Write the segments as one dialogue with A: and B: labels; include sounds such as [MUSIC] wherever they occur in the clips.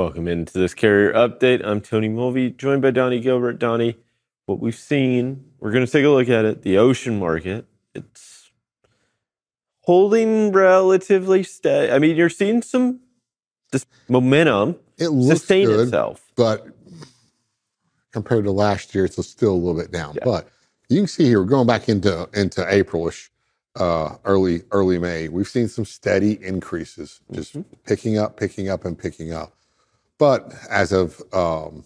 A: Welcome into this carrier update. I'm Tony Mulvey, joined by Donny Gilbert. Donny, what we've seen, we're going to take a look at it. The ocean market, it's holding relatively steady. I mean, you're seeing some just momentum
B: It looks
A: sustain
B: good,
A: itself.
B: but compared to last year, it's still a little bit down.
A: Yeah.
B: But you can see here, we're going back into into Aprilish, uh, early early May, we've seen some steady increases, just
A: Mm-hmm.
B: picking up, picking up, and picking up. But as of um,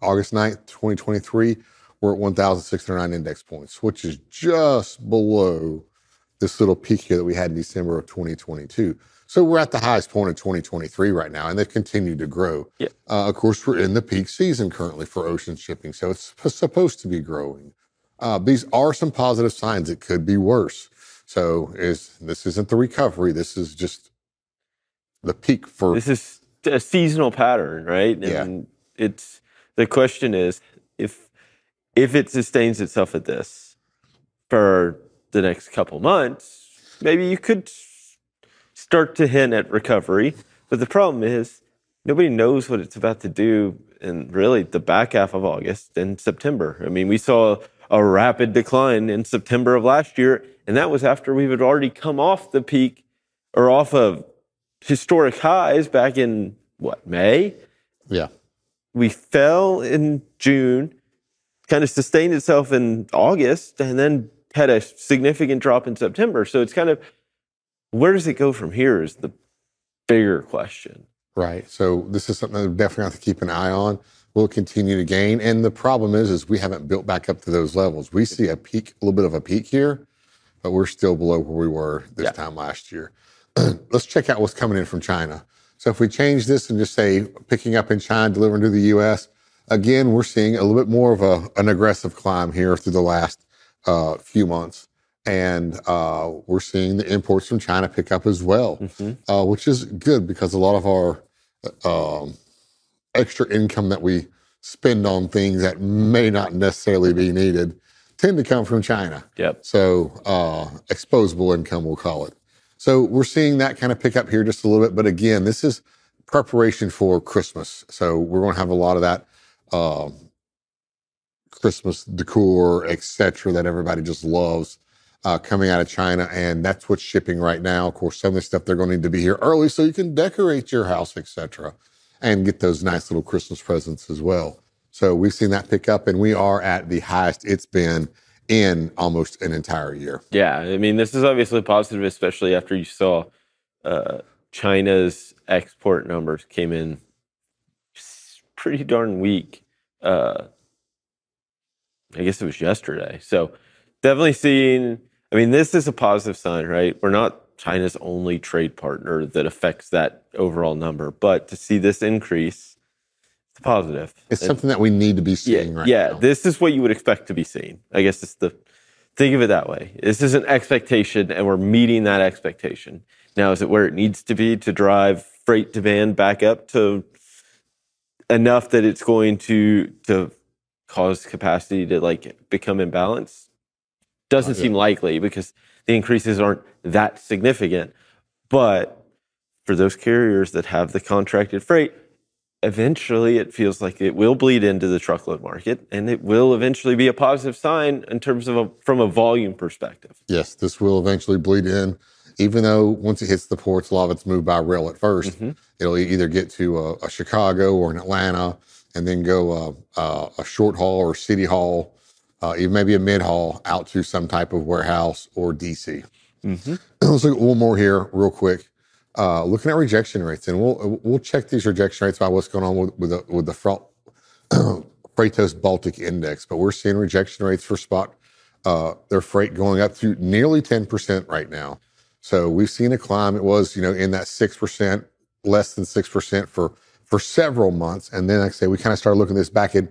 B: August 9th, 2023, we're at 1,609 index points, which is just below this little peak here that we had in December of 2022. So we're at the highest point of 2023 right now, and they've continued to grow.
A: Yeah.
B: Uh, of course, we're in the peak season currently for ocean shipping, so it's supposed to be growing. Uh, these are some positive signs. It could be worse. So is this isn't the recovery? This is just the peak for
A: This is a seasonal pattern, right?
B: Yeah.
A: And it's the question is if if it sustains itself at this for the next couple months, maybe you could start to hint at recovery. But the problem is nobody knows what it's about to do in really the back half of August and September. I mean, we saw a rapid decline in September of last year, and that was after we had already come off the peak or off of historic highs back in what May.
B: yeah.
A: We fell in June, kind of sustained itself in August, and then had a significant drop in September. So it's kind of where does it go from here is the bigger question.
B: Right. So this is something that we definitely have to keep an eye on. We'll continue to gain. And the problem is, is we haven't built back up to those levels. We see a peak, a little bit of a peak here, but we're still below where we were this
A: Yeah.
B: time last year. [CLEARS THROAT] Let's check out what's coming in from China. So if we change this and just say picking up in China, delivering to the US, again, we're seeing a little bit more of a, an aggressive climb here through the last uh, few months. And uh, we're seeing the imports from China pick up as well, uh, which is good because a lot of our um, extra income that we spend on things that may not necessarily be needed tend to come from China.
A: Yep.
B: So, uh, exposable income, we'll call it. So, we're seeing that kind of pick up here just a little bit. But again, this is preparation for Christmas. So, we're going to have a lot of that um Christmas decor, etc., that everybody just loves uh, coming out of China. And that's what's shipping right now. Of course, some of the stuff they're going to need to be here early so you can decorate your house, etc., and get those nice little Christmas presents as well. So, we've seen that pick up, and we are at the highest it's been in almost an entire year.
A: Yeah, I mean, this is obviously positive, especially after you saw uh, China's export numbers came in pretty darn weak. Uh, I guess it was yesterday. So definitely seeing. I mean, this is a positive sign, right? We're not China's only trade partner that affects that overall number, but to see this increase, it's positive.
B: It's
A: And-
B: something that we need to be
A: yeah,
B: seeing right
A: yeah.
B: now.
A: This is what you would expect to be seeing. I guess it's the think of it that way. This is an expectation, and we're meeting that expectation. Now, is it where it needs to be to drive freight demand back up to enough that it's going to to cause capacity to like become imbalanced? Doesn't seem likely because the increases aren't that significant. But for those carriers that have the contracted freight, eventually it feels like it will bleed into the truckload market and it will eventually be a positive sign in terms of a, from a volume perspective.
B: Yes, this will eventually bleed in. Even though once it hits the ports, a lot of it's moved by rail at 1st It'll e- either get to a, a Chicago or an Atlanta, and then go uh, uh, a short haul or city haul, uh, even maybe a mid haul out to some type of warehouse or DC. Let's look at one more here, real quick. Uh, looking at rejection rates, and we'll we'll check these rejection rates by what's going on with with the, with the Fro- [CLEARS THROAT] Freightos Baltic Index. But we're seeing rejection rates for spot uh, their freight going up to nearly 10% right now. So we've seen a climb. It was, you know, in that 6%, less than 6% for, for several months. And then, like I say, we kind of started looking at this back in,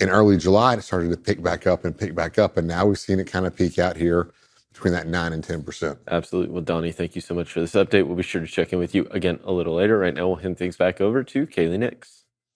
B: in early July. It started to pick back up and pick back up. And now we've seen it kind of peak out here between that 9 and 10%.
A: Absolutely. Well, Donny, thank you so much for this update. We'll be sure to check in with you again a little later. Right now, we'll hand things back over to Kaylee Nix.